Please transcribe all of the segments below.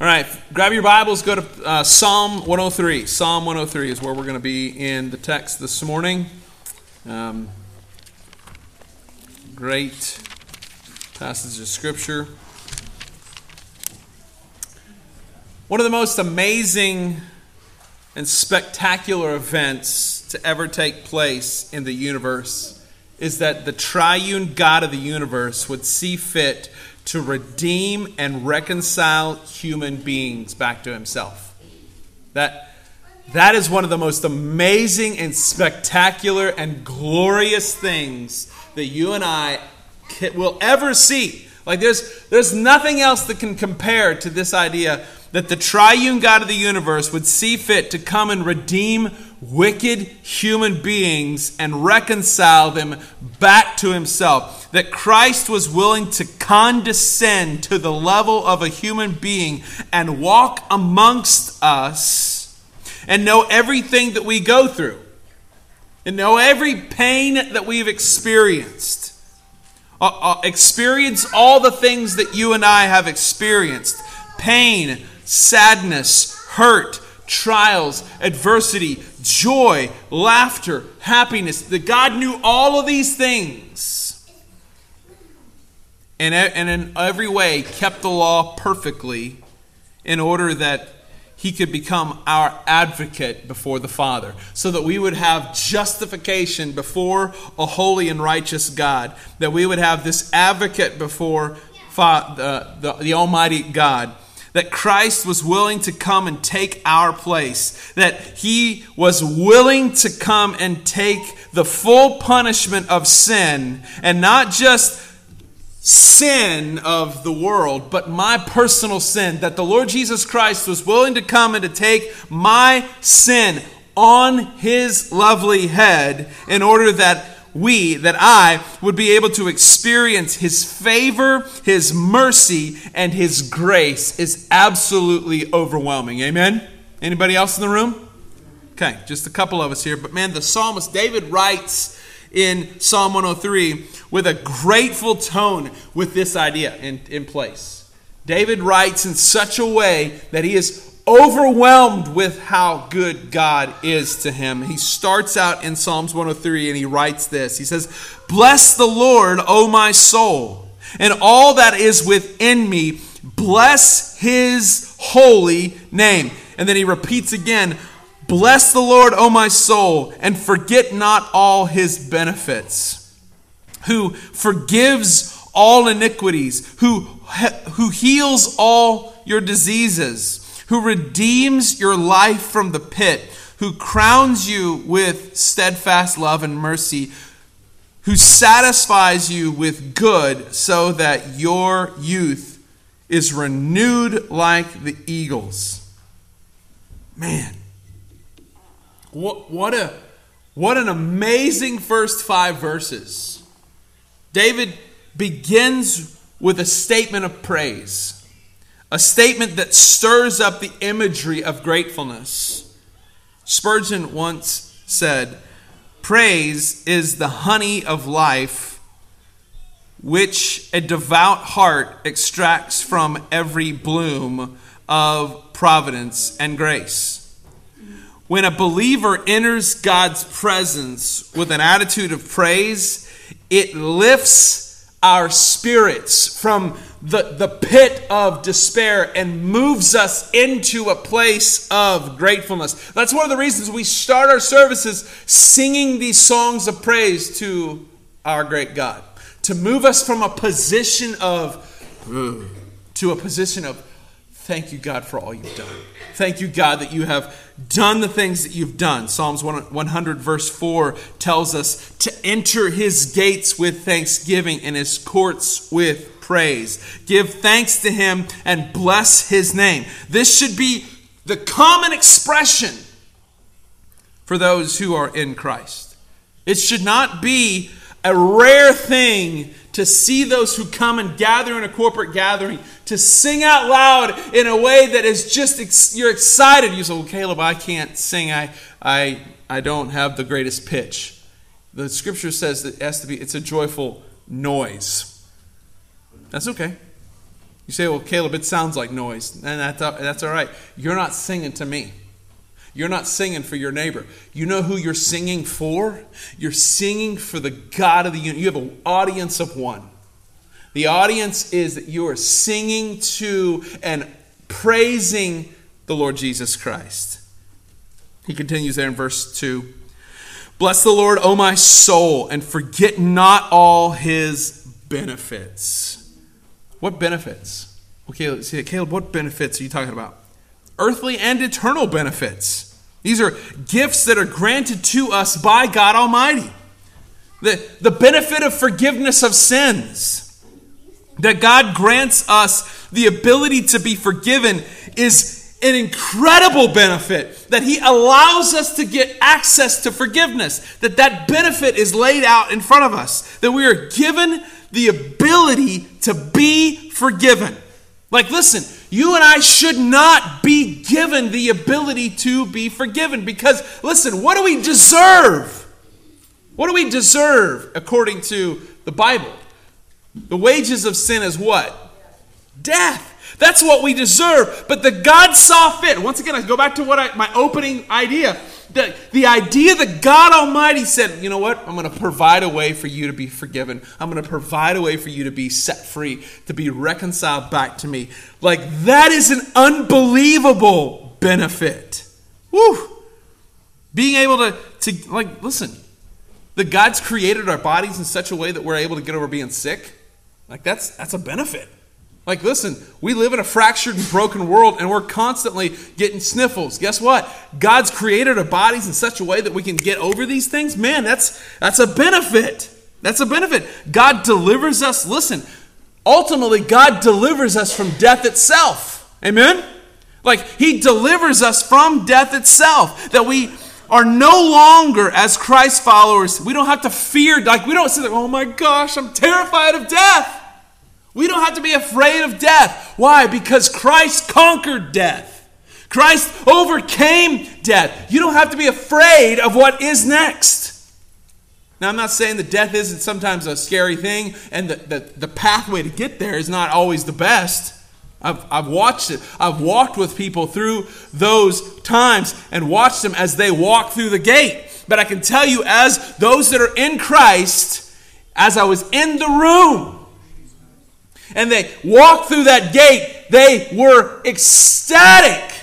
All right, grab your Bibles, go to uh, Psalm 103. Psalm 103 is where we're going to be in the text this morning. Um, great passage of Scripture. One of the most amazing and spectacular events to ever take place in the universe is that the triune God of the universe would see fit to redeem and reconcile human beings back to himself. That, that is one of the most amazing and spectacular and glorious things that you and I will ever see. Like there's, there's nothing else that can compare to this idea that the triune God of the universe would see fit to come and redeem wicked human beings and reconcile them back to himself. That Christ was willing to condescend to the level of a human being and walk amongst us and know everything that we go through and know every pain that we've experienced. Uh, uh, experience all the things that you and I have experienced pain, sadness, hurt, trials, adversity, joy, laughter, happiness. That God knew all of these things. And, and in every way kept the law perfectly in order that he could become our advocate before the Father, so that we would have justification before a holy and righteous God, that we would have this advocate before the, the, the Almighty God that Christ was willing to come and take our place, that he was willing to come and take the full punishment of sin, and not just sin of the world, but my personal sin, that the Lord Jesus Christ was willing to come and to take my sin on his lovely head in order that we, that I, would be able to experience His favor, His mercy, and His grace is absolutely overwhelming. Amen? Anybody else in the room? Okay, just a couple of us here. But man, the psalmist David writes in Psalm 103 with a grateful tone with this idea in, in place. David writes in such a way that he is overwhelmed with how good God is to him. He starts out in Psalms 103 and he writes this He says, Bless the Lord, O my soul, and all that is within me, bless his holy name. And then he repeats again, Bless the Lord, O my soul, and forget not all his benefits, who forgives all iniquities, who, who heals all your diseases who redeems your life from the pit, who crowns you with steadfast love and mercy, who satisfies you with good so that your youth is renewed like the eagles. Man, what, what, a, what an amazing first five verses. David begins with a statement of praise a statement that stirs up the imagery of gratefulness. Spurgeon once said, Praise is the honey of life, which a devout heart extracts from every bloom of providence and grace. When a believer enters God's presence with an attitude of praise, it lifts our spirits from the, the pit of despair and moves us into a place of gratefulness. That's one of the reasons we start our services singing these songs of praise to our great God. To move us from a position of to a position of thank you, God, for all you've done. Thank you, God, that you have done the things that you've done. Psalms 100, verse 4 tells us to enter his gates with thanksgiving and his courts with praise. Give thanks to him and bless his name. This should be the common expression for those who are in Christ. It should not be a rare thing to see those who come and gather in a corporate gathering to sing out loud in a way that is just you're excited you say well caleb i can't sing i i i don't have the greatest pitch the scripture says that it has to be it's a joyful noise that's okay You say, well, Caleb, it sounds like noise. And that's, that's all right. You're not singing to me. You're not singing for your neighbor. You know who you're singing for? You're singing for the God of the universe. You have an audience of one. The audience is that you are singing to and praising the Lord Jesus Christ. He continues there in verse 2 Bless the Lord, O my soul, and forget not all his benefits. What benefits? Okay, let's see. Caleb, what benefits are you talking about? Earthly and eternal benefits. These are gifts that are granted to us by God Almighty. The, the benefit of forgiveness of sins. That God grants us the ability to be forgiven is an incredible benefit that he allows us to get access to forgiveness that that benefit is laid out in front of us that we are given the ability to be forgiven like listen you and I should not be given the ability to be forgiven because listen what do we deserve what do we deserve according to the Bible the wages of sin is what? Death. That's what we deserve. But the God saw fit. Once again, I go back to what I, my opening idea. The, the idea that God Almighty said, you know what? I'm going to provide a way for you to be forgiven. I'm going to provide a way for you to be set free, to be reconciled back to me. Like, that is an unbelievable benefit. Woo! Being able to, to like, listen, the God's created our bodies in such a way that we're able to get over being sick. Like that's that's a benefit. Like listen, we live in a fractured and broken world and we're constantly getting sniffles. Guess what? God's created our bodies in such a way that we can get over these things. Man, that's that's a benefit. That's a benefit. God delivers us. Listen, ultimately God delivers us from death itself. Amen? Like he delivers us from death itself. That we are no longer as Christ followers. We don't have to fear, like we don't say, oh my gosh, I'm terrified of death. We don't have to be afraid of death. Why? Because Christ conquered death. Christ overcame death. You don't have to be afraid of what is next. Now, I'm not saying that death isn't sometimes a scary thing, and the, the, the pathway to get there is not always the best. I've, I've watched it. I've walked with people through those times and watched them as they walk through the gate. But I can tell you, as those that are in Christ, as I was in the room and they walked through that gate, they were ecstatic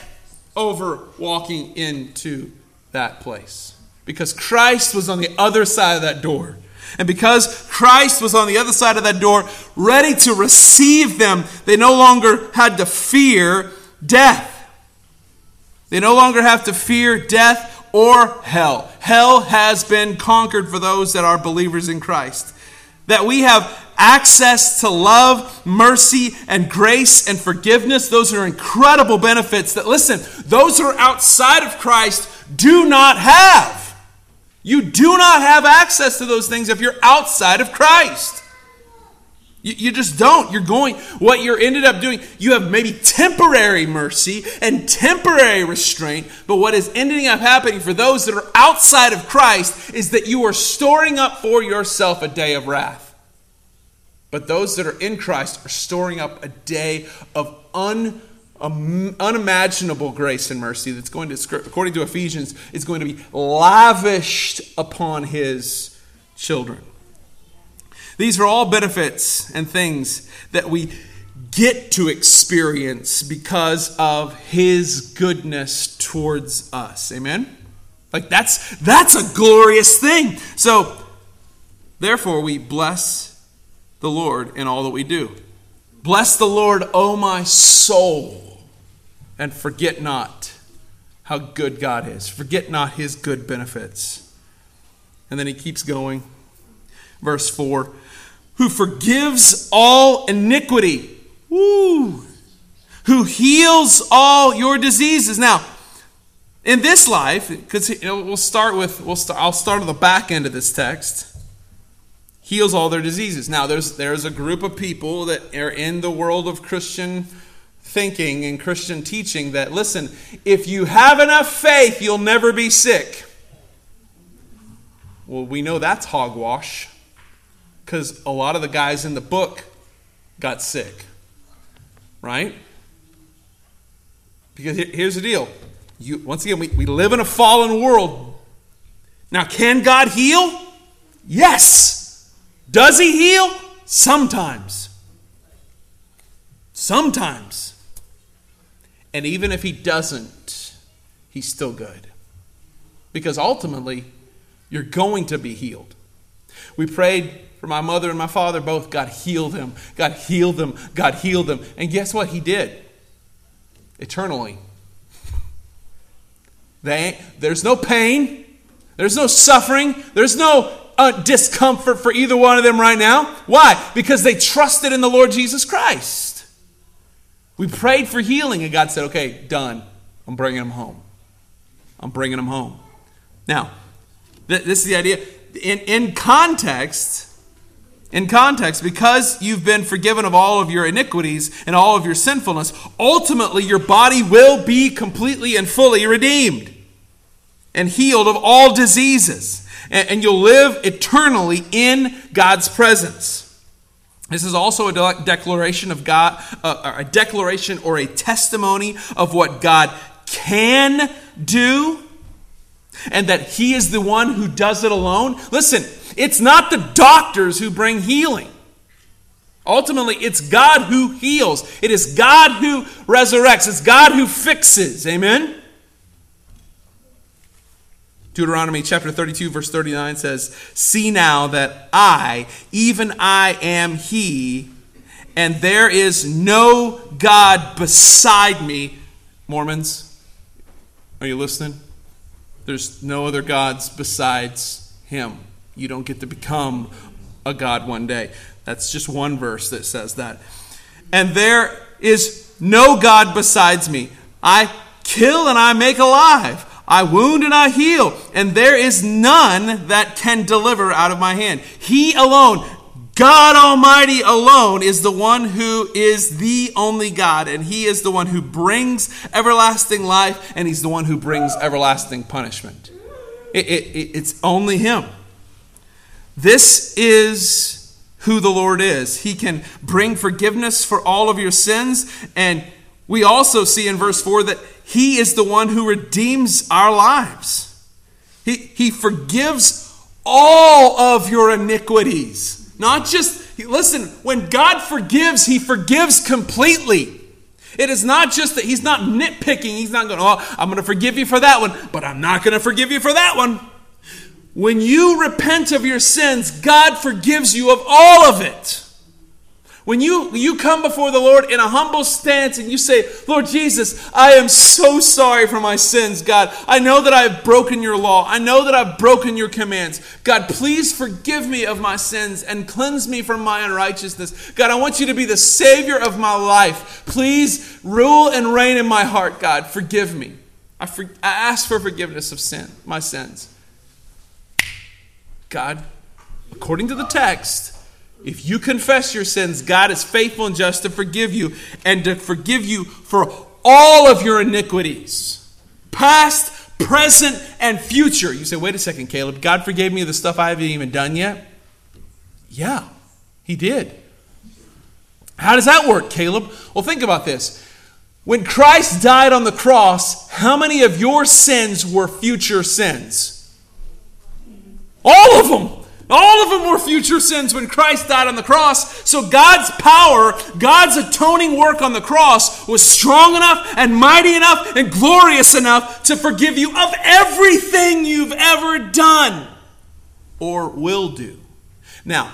over walking into that place because Christ was on the other side of that door. And because Christ was on the other side of that door, ready to receive them, they no longer had to fear death. They no longer have to fear death or hell. Hell has been conquered for those that are believers in Christ. That we have access to love, mercy, and grace and forgiveness. Those are incredible benefits that, listen, those who are outside of Christ do not have. You do not have access to those things if you're outside of Christ. You, you just don't. You're going, what you're ended up doing, you have maybe temporary mercy and temporary restraint, but what is ending up happening for those that are outside of Christ is that you are storing up for yourself a day of wrath. But those that are in Christ are storing up a day of un um, unimaginable grace and mercy that's going to, according to Ephesians, is going to be lavished upon his children. These are all benefits and things that we get to experience because of his goodness towards us. Amen? Like that's that's a glorious thing. So therefore we bless the Lord in all that we do. Bless the Lord, O my soul and forget not how good God is. Forget not his good benefits. And then he keeps going. Verse 4 Who forgives all iniquity. Woo! Who heals all your diseases. Now, in this life, because we'll start with, we'll start, I'll start on the back end of this text. Heals all their diseases. Now, there's there's a group of people that are in the world of Christian thinking and Christian teaching that, listen, if you have enough faith, you'll never be sick. Well, we know that's hogwash because a lot of the guys in the book got sick. right? Because here's the deal. You, once again, we, we live in a fallen world. Now, can God heal? Yes. Does He heal? Sometimes. Sometimes. And even if He doesn't, He's still good. Because ultimately, you're going to be healed. We prayed for my mother and my father both. God healed them. God healed them. God healed them. And guess what? He did. Eternally. They, there's no pain. There's no suffering. There's no uh, discomfort for either one of them right now. Why? Because they trusted in the Lord Jesus Christ. We prayed for healing, and God said, okay, done. I'm bringing them home. I'm bringing them home. Now, th- this is the idea. In, in context, in context, because you've been forgiven of all of your iniquities and all of your sinfulness, ultimately your body will be completely and fully redeemed and healed of all diseases. And, you'll live eternally in God's presence. This is also a declaration of God, uh, a declaration or a testimony of what God can do and that He is the one who does it alone. Listen, it's not the doctors who bring healing. Ultimately, it's God who heals. It is God who resurrects. It's God who fixes. Amen? Deuteronomy chapter 32, verse 39 says, See now that I, even I, am He, and there is no God beside me. Mormons, are you listening? There's no other gods besides Him. You don't get to become a God one day. That's just one verse that says that. And there is no God besides me. I kill and I make alive. I wound and I heal, and there is none that can deliver out of my hand. He alone, God Almighty alone, is the one who is the only God, and He is the one who brings everlasting life, and He's the one who brings everlasting punishment. It, it, it's only Him. This is who the Lord is. He can bring forgiveness for all of your sins. And we also see in verse 4 that He is the one who redeems our lives. He, he forgives all of your iniquities. Not just, listen, when God forgives, He forgives completely. It is not just that He's not nitpicking. He's not going, oh, I'm going to forgive you for that one, but I'm not going to forgive you for that one. When you repent of your sins, God forgives you of all of it. When you, you come before the Lord in a humble stance and you say, Lord Jesus, I am so sorry for my sins, God. I know that I have broken your law. I know that I've broken your commands. God, please forgive me of my sins and cleanse me from my unrighteousness. God, I want you to be the Savior of my life. Please rule and reign in my heart, God. Forgive me. I, for, I ask for forgiveness of sin, my sins. God, according to the text, if you confess your sins, God is faithful and just to forgive you and to forgive you for all of your iniquities, past, present, and future. You say, wait a second, Caleb, God forgave me the stuff I haven't even done yet? Yeah, He did. How does that work, Caleb? Well, think about this. When Christ died on the cross, how many of your sins were future sins? All of them. All of them were future sins when Christ died on the cross. So God's power, God's atoning work on the cross was strong enough and mighty enough and glorious enough to forgive you of everything you've ever done or will do. Now,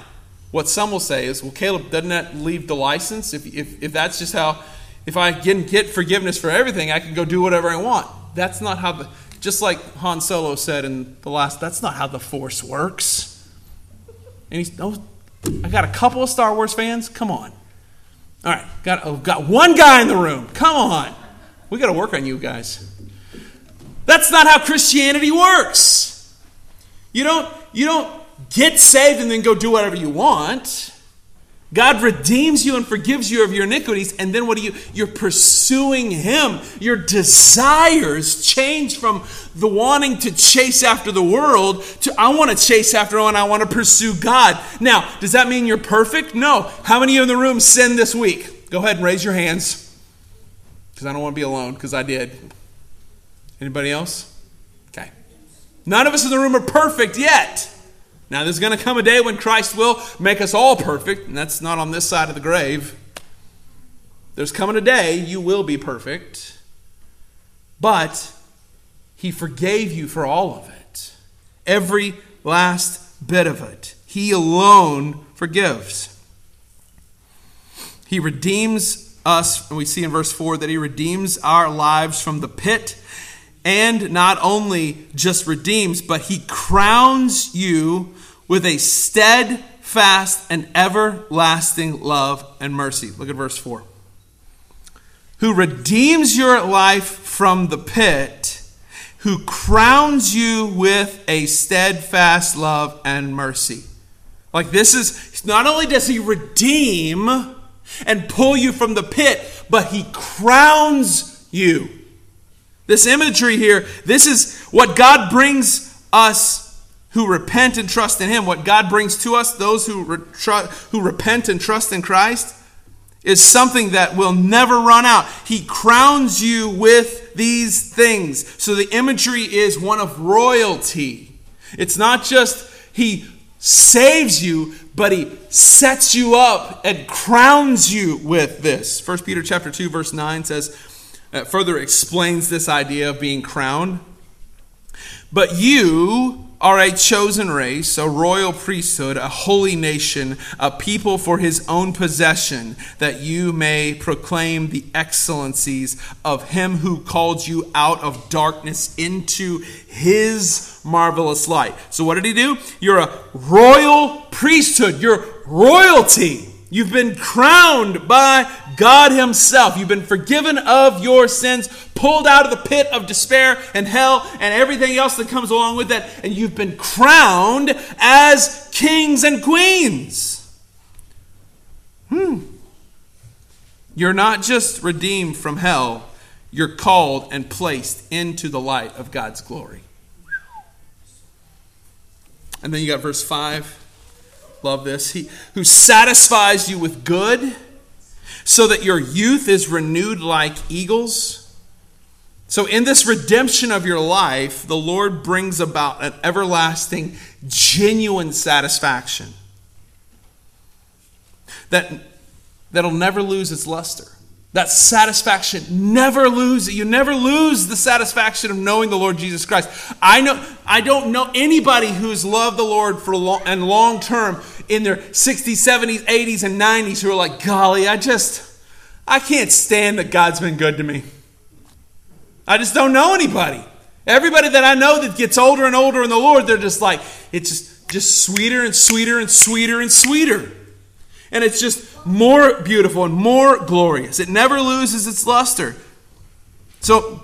what some will say is, well, Caleb, doesn't that leave the license? If, if, if that's just how, if I can get forgiveness for everything, I can go do whatever I want. That's not how the, just like Han Solo said in the last, that's not how the Force works. Oh, I got a couple of Star Wars fans. Come on. All right, got, oh, got one guy in the room. Come on. We got to work on you guys. That's not how Christianity works. You don't, you don't get saved and then go do whatever you want. God redeems you and forgives you of your iniquities, and then what do you? You're pursuing Him. Your desires change from the wanting to chase after the world to I want to chase after and I want to pursue God. Now, does that mean you're perfect? No. How many of you in the room sin this week? Go ahead and raise your hands because I don't want to be alone because I did. Anybody else? Okay. None of us in the room are perfect yet. Now, there's going to come a day when Christ will make us all perfect, and that's not on this side of the grave. There's coming a day you will be perfect, but He forgave you for all of it. Every last bit of it. He alone forgives. He redeems us, and we see in verse 4 that He redeems our lives from the pit, and not only just redeems, but He crowns you with a steadfast and everlasting love and mercy. Look at verse 4. Who redeems your life from the pit, who crowns you with a steadfast love and mercy. Like this is, not only does he redeem and pull you from the pit, but he crowns you. This imagery here, this is what God brings us who repent and trust in him. What God brings to us, those who, re- who repent and trust in Christ, is something that will never run out. He crowns you with these things. So the imagery is one of royalty. It's not just he saves you, but he sets you up and crowns you with this. 1 Peter chapter 2 verse 9 says uh, further explains this idea of being crowned. But you are a chosen race, a royal priesthood, a holy nation, a people for his own possession, that you may proclaim the excellencies of him who called you out of darkness into his marvelous light. So, what did he do? You're a royal priesthood, you're royalty. You've been crowned by God Himself. You've been forgiven of your sins, pulled out of the pit of despair and hell and everything else that comes along with that, and you've been crowned as kings and queens. Hmm. You're not just redeemed from hell, you're called and placed into the light of God's glory. And then you got verse 5. Love this. He who satisfies you with good so that your youth is renewed like eagles. So, in this redemption of your life, the Lord brings about an everlasting, genuine satisfaction that, that'll never lose its luster. That satisfaction never lose it. You never lose the satisfaction of knowing the Lord Jesus Christ. I know I don't know anybody who's loved the Lord for long and long term in their 60s, 70s, 80s, and 90s who are like, golly, I just I can't stand that God's been good to me. I just don't know anybody. Everybody that I know that gets older and older in the Lord, they're just like, it's just, just sweeter and sweeter and sweeter and sweeter. And it's just more beautiful and more glorious. It never loses its luster. So,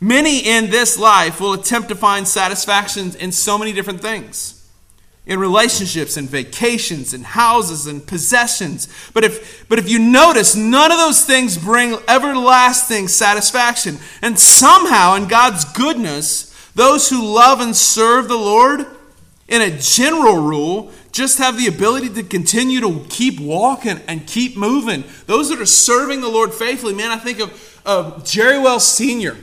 many in this life will attempt to find satisfaction in so many different things in relationships and vacations and houses and possessions. But if, but if you notice, none of those things bring everlasting satisfaction. And somehow, in God's goodness, those who love and serve the Lord, in a general rule, just have the ability to continue to keep walking and keep moving. Those that are serving the Lord faithfully, man, I think of, of Jerry Wells Sr.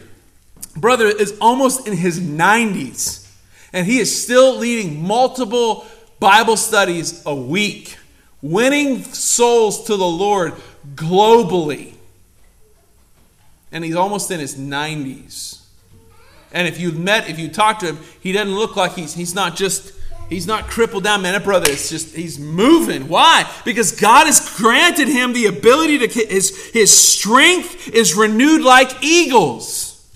Brother is almost in his 90s, and he is still leading multiple Bible studies a week, winning souls to the Lord globally. And he's almost in his 90s. And if you've met, if you talk to him, he doesn't look like he's, he's not just He's not crippled down, man. Brother is just, he's moving. Why? Because God has granted him the ability to, his, his strength is renewed like eagles.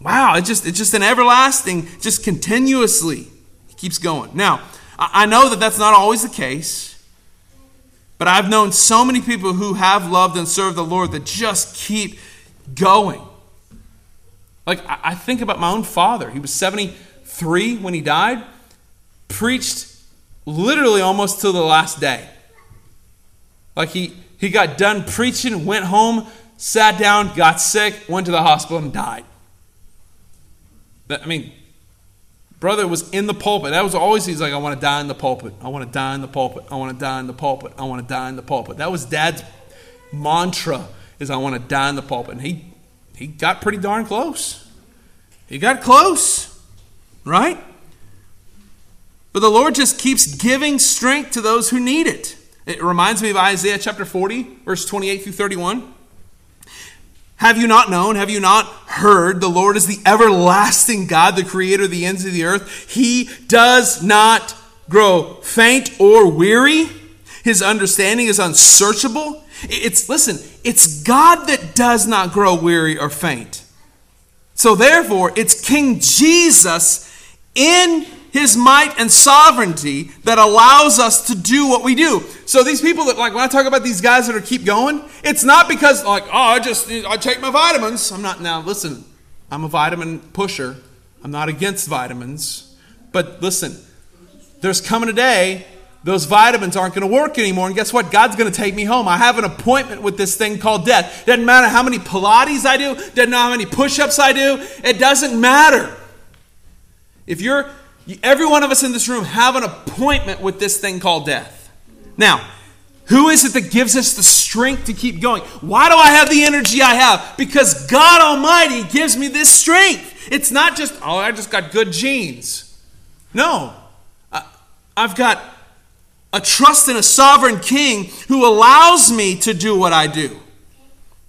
Wow, it's just, it's just an everlasting, just continuously. He keeps going. Now, I know that that's not always the case, but I've known so many people who have loved and served the Lord that just keep going. Like, I think about my own father. He was 73 when he died preached literally almost till the last day. Like he, he got done preaching, went home, sat down, got sick, went to the hospital, and died. I mean, brother was in the pulpit. That was always, he's like, I want to die in the pulpit. I want to die in the pulpit. I want to die in the pulpit. I want to die in the pulpit. That was dad's, mantra is I want to die in the pulpit. And he, he got pretty darn close. He got close, right? But the Lord just keeps giving strength to those who need it. It reminds me of Isaiah chapter 40, verse 28 through 31. Have you not known? Have you not heard? The Lord is the everlasting God, the creator of the ends of the earth. He does not grow faint or weary. His understanding is unsearchable. It's, listen, it's God that does not grow weary or faint. So therefore, it's King Jesus in his might and sovereignty that allows us to do what we do. So these people that like when I talk about these guys that are keep going, it's not because like, oh, I just I take my vitamins. I'm not now listen, I'm a vitamin pusher. I'm not against vitamins. But listen, there's coming a day those vitamins aren't going to work anymore. And guess what? God's going to take me home. I have an appointment with this thing called death. Doesn't matter how many Pilates I do, doesn't matter how many push ups I do, it doesn't matter. If you're, every one of us in this room have an appointment with this thing called death. Now, who is it that gives us the strength to keep going? Why do I have the energy I have? Because God Almighty gives me this strength. It's not just, oh, I just got good genes. No. I've got a trust in a sovereign king who allows me to do what I do.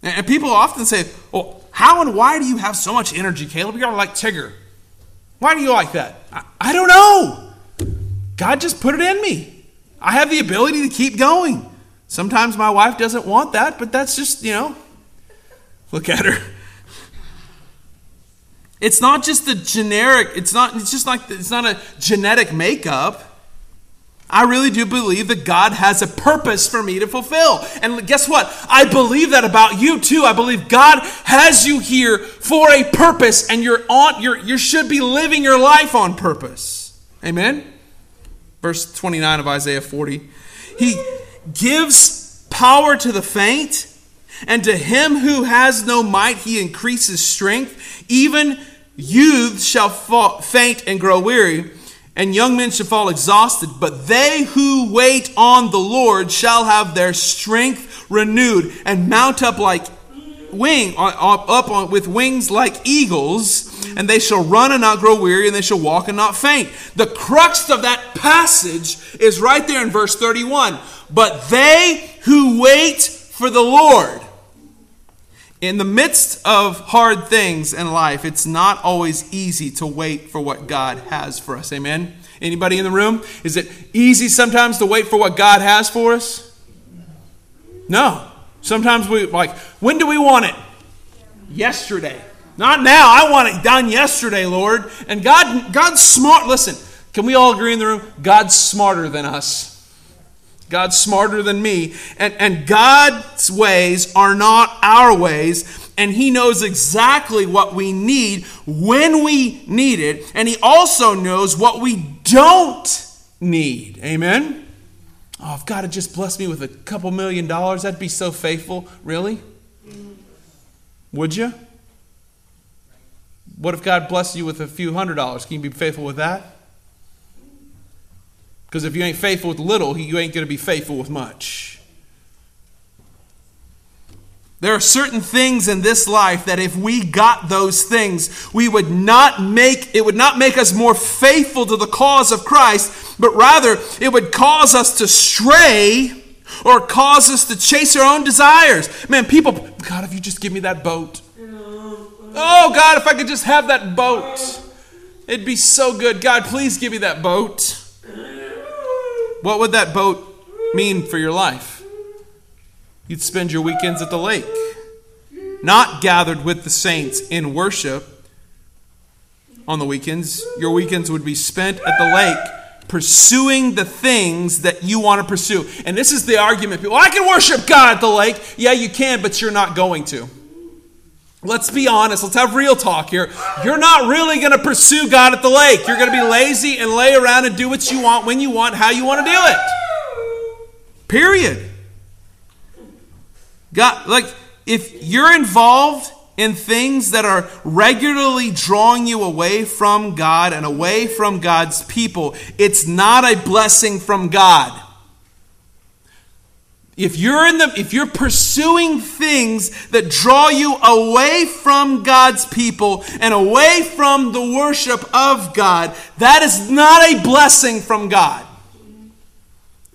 And people often say, well, how and why do you have so much energy, Caleb? You're like Tigger. Why do you like that? I, I don't know. God just put it in me. I have the ability to keep going. Sometimes my wife doesn't want that, but that's just, you know, look at her. It's not just the generic, it's not, it's just like, it's not a genetic makeup. I really do believe that God has a purpose for me to fulfill. And guess what? I believe that about you too. I believe God has you here for a purpose and you're on you're, you should be living your life on purpose. Amen. Verse 29 of Isaiah 40. He gives power to the faint, and to him who has no might he increases strength. Even youths shall faint and grow weary and young men shall fall exhausted, but they who wait on the Lord shall have their strength renewed and mount up like wing uh, up on, with wings like eagles and they shall run and not grow weary and they shall walk and not faint. The crux of that passage is right there in verse 31 but they who wait for the lord in the midst of hard things in life, it's not always easy to wait for what God has for us. Amen. Anybody in the room? Is it easy sometimes to wait for what God has for us? No. Sometimes we like, when do we want it? Yesterday. Not now. I want it done yesterday, Lord. And God God's smart. Listen, can we all agree in the room? God's smarter than us. God's smarter than me. And, and God's ways are not our ways. And He knows exactly what we need when we need it. And He also knows what we don't need. Amen? Oh, if God had just blessed me with a couple million dollars, that'd be so faithful. Really? Would you? What if God blessed you with a few hundred dollars? Can you be faithful with that? Because if you ain't faithful with little, you ain't going to be faithful with much. There are certain things in this life that if we got those things, we would not make it would not make us more faithful to the cause of Christ, but rather it would cause us to stray or cause us to chase our own desires. Man, people, God, if you just give me that boat. Oh, God, if I could just have that boat. It'd be so good. God, please give me that boat. What would that boat mean for your life? You'd spend your weekends at the lake, not gathered with the saints in worship on the weekends. Your weekends would be spent at the lake pursuing the things that you want to pursue. And this is the argument people, I can worship God at the lake. Yeah, you can, but you're not going to. Let's be honest. Let's have real talk here. You're not really going to pursue God at the lake. You're going to be lazy and lay around and do what you want, when you want, how you want to do it. Period. God, like, if you're involved in things that are regularly drawing you away from God and away from God's people, it's not a blessing from God. If you're in the if you're pursuing things that draw you away from God's people and away from the worship of God, that is not a blessing from God.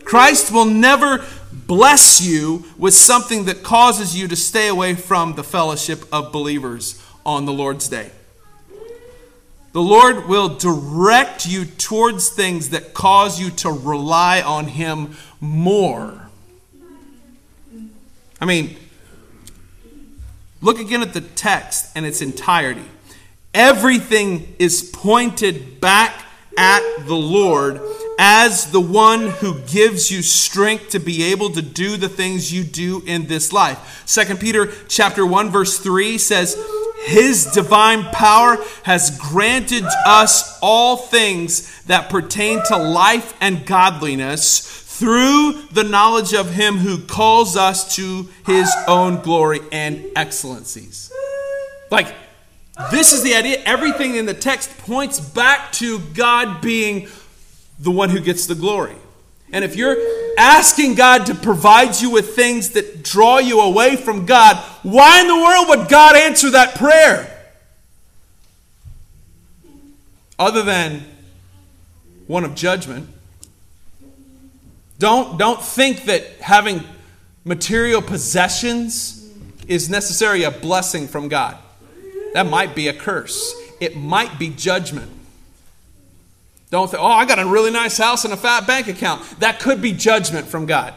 Christ will never bless you with something that causes you to stay away from the fellowship of believers on the Lord's day. The Lord will direct you towards things that cause you to rely on Him more. I mean, look again at the text in its entirety. Everything is pointed back at the Lord as the one who gives you strength to be able to do the things you do in this life. Second Peter chapter 1 verse 3 says, "His divine power has granted us all things that pertain to life and godliness through the knowledge of him who calls us to his own glory and excellencies." Like this is the idea. Everything in the text points back to God being the one who gets the glory. And if you're asking God to provide you with things that draw you away from God, why in the world would God answer that prayer? Other than one of judgment. Don't, don't think that having material possessions is necessarily a blessing from God. That might be a curse, it might be judgment. Don't think, oh, I got a really nice house and a fat bank account. That could be judgment from God.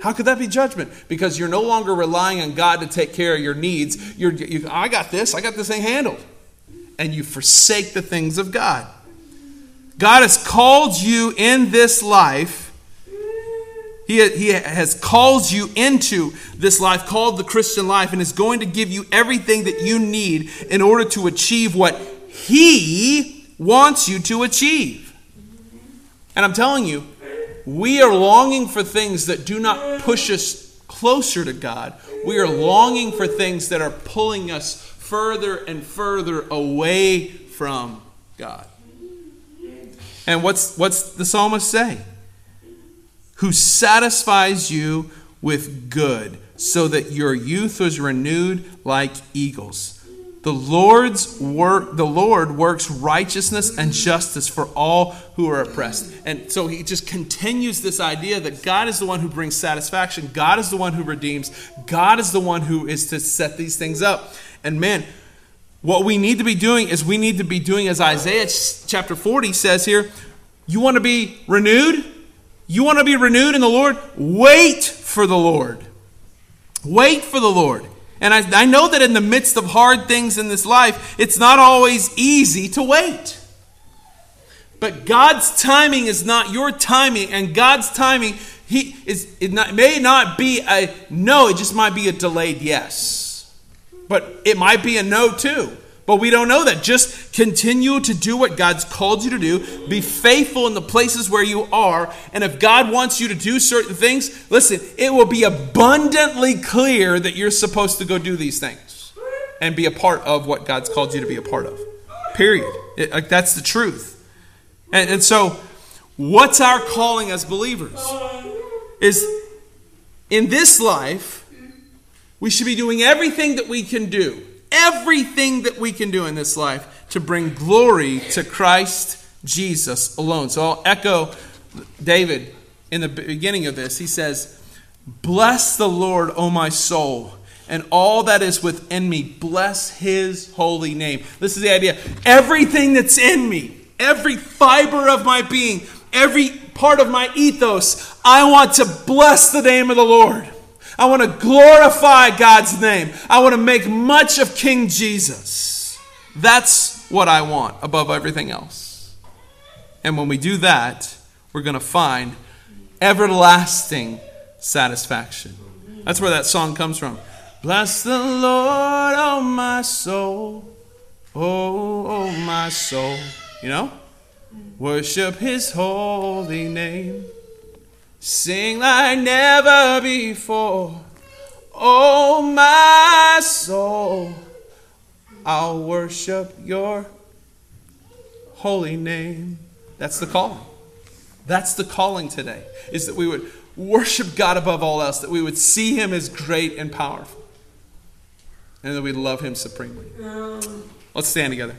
How could that be judgment? Because you're no longer relying on God to take care of your needs. You're, you, I got this, I got this thing handled. And you forsake the things of God. God has called you in this life. He, he has called you into this life called the Christian life and is going to give you everything that you need in order to achieve what He wants you to achieve. And I'm telling you, we are longing for things that do not push us closer to God. We are longing for things that are pulling us further and further away from God. And what's, what's the psalmist say? Who satisfies you with good, so that your youth was renewed like eagles. The Lord's work, the Lord works righteousness and justice for all who are oppressed. And so he just continues this idea that God is the one who brings satisfaction. God is the one who redeems. God is the one who is to set these things up. And man, what we need to be doing is we need to be doing as Isaiah chapter 40 says here, you want to be renewed? You want to be renewed in the Lord? Wait for the Lord. Wait for the Lord. And I, I know that in the midst of hard things in this life, it's not always easy to wait. But God's timing is not your timing, and God's timing he is it not, may not be a no, it just might be a delayed yes. But it might be a no too. But we don't know that. Just continue to do what God's called you to do. Be faithful in the places where you are. And if God wants you to do certain things, listen, it will be abundantly clear that you're supposed to go do these things and be a part of what God's called you to be a part of. Period. It, like, that's the truth. And, and so, what's our calling as believers? Is in this life, we should be doing everything that we can do everything that we can do in this life to bring glory to Christ Jesus alone. So I'll echo David in the beginning of this. He says, Bless the Lord, O my soul, and all that is within me. Bless his holy name. This is the idea. Everything that's in me, every fiber of my being, every part of my ethos, I want to bless the name of the Lord. I want to glorify God's name. I want to make much of King Jesus. That's what I want above everything else. And when we do that, we're going to find everlasting satisfaction. That's where that song comes from. Bless the Lord, oh my soul. Oh, oh my soul. You know? Worship his holy name. Sing like never before. Oh, my soul, I'll worship your holy name. That's the calling. That's the calling today, is that we would worship God above all else, that we would see Him as great and powerful, and that we'd love Him supremely. Um. Let's stand together.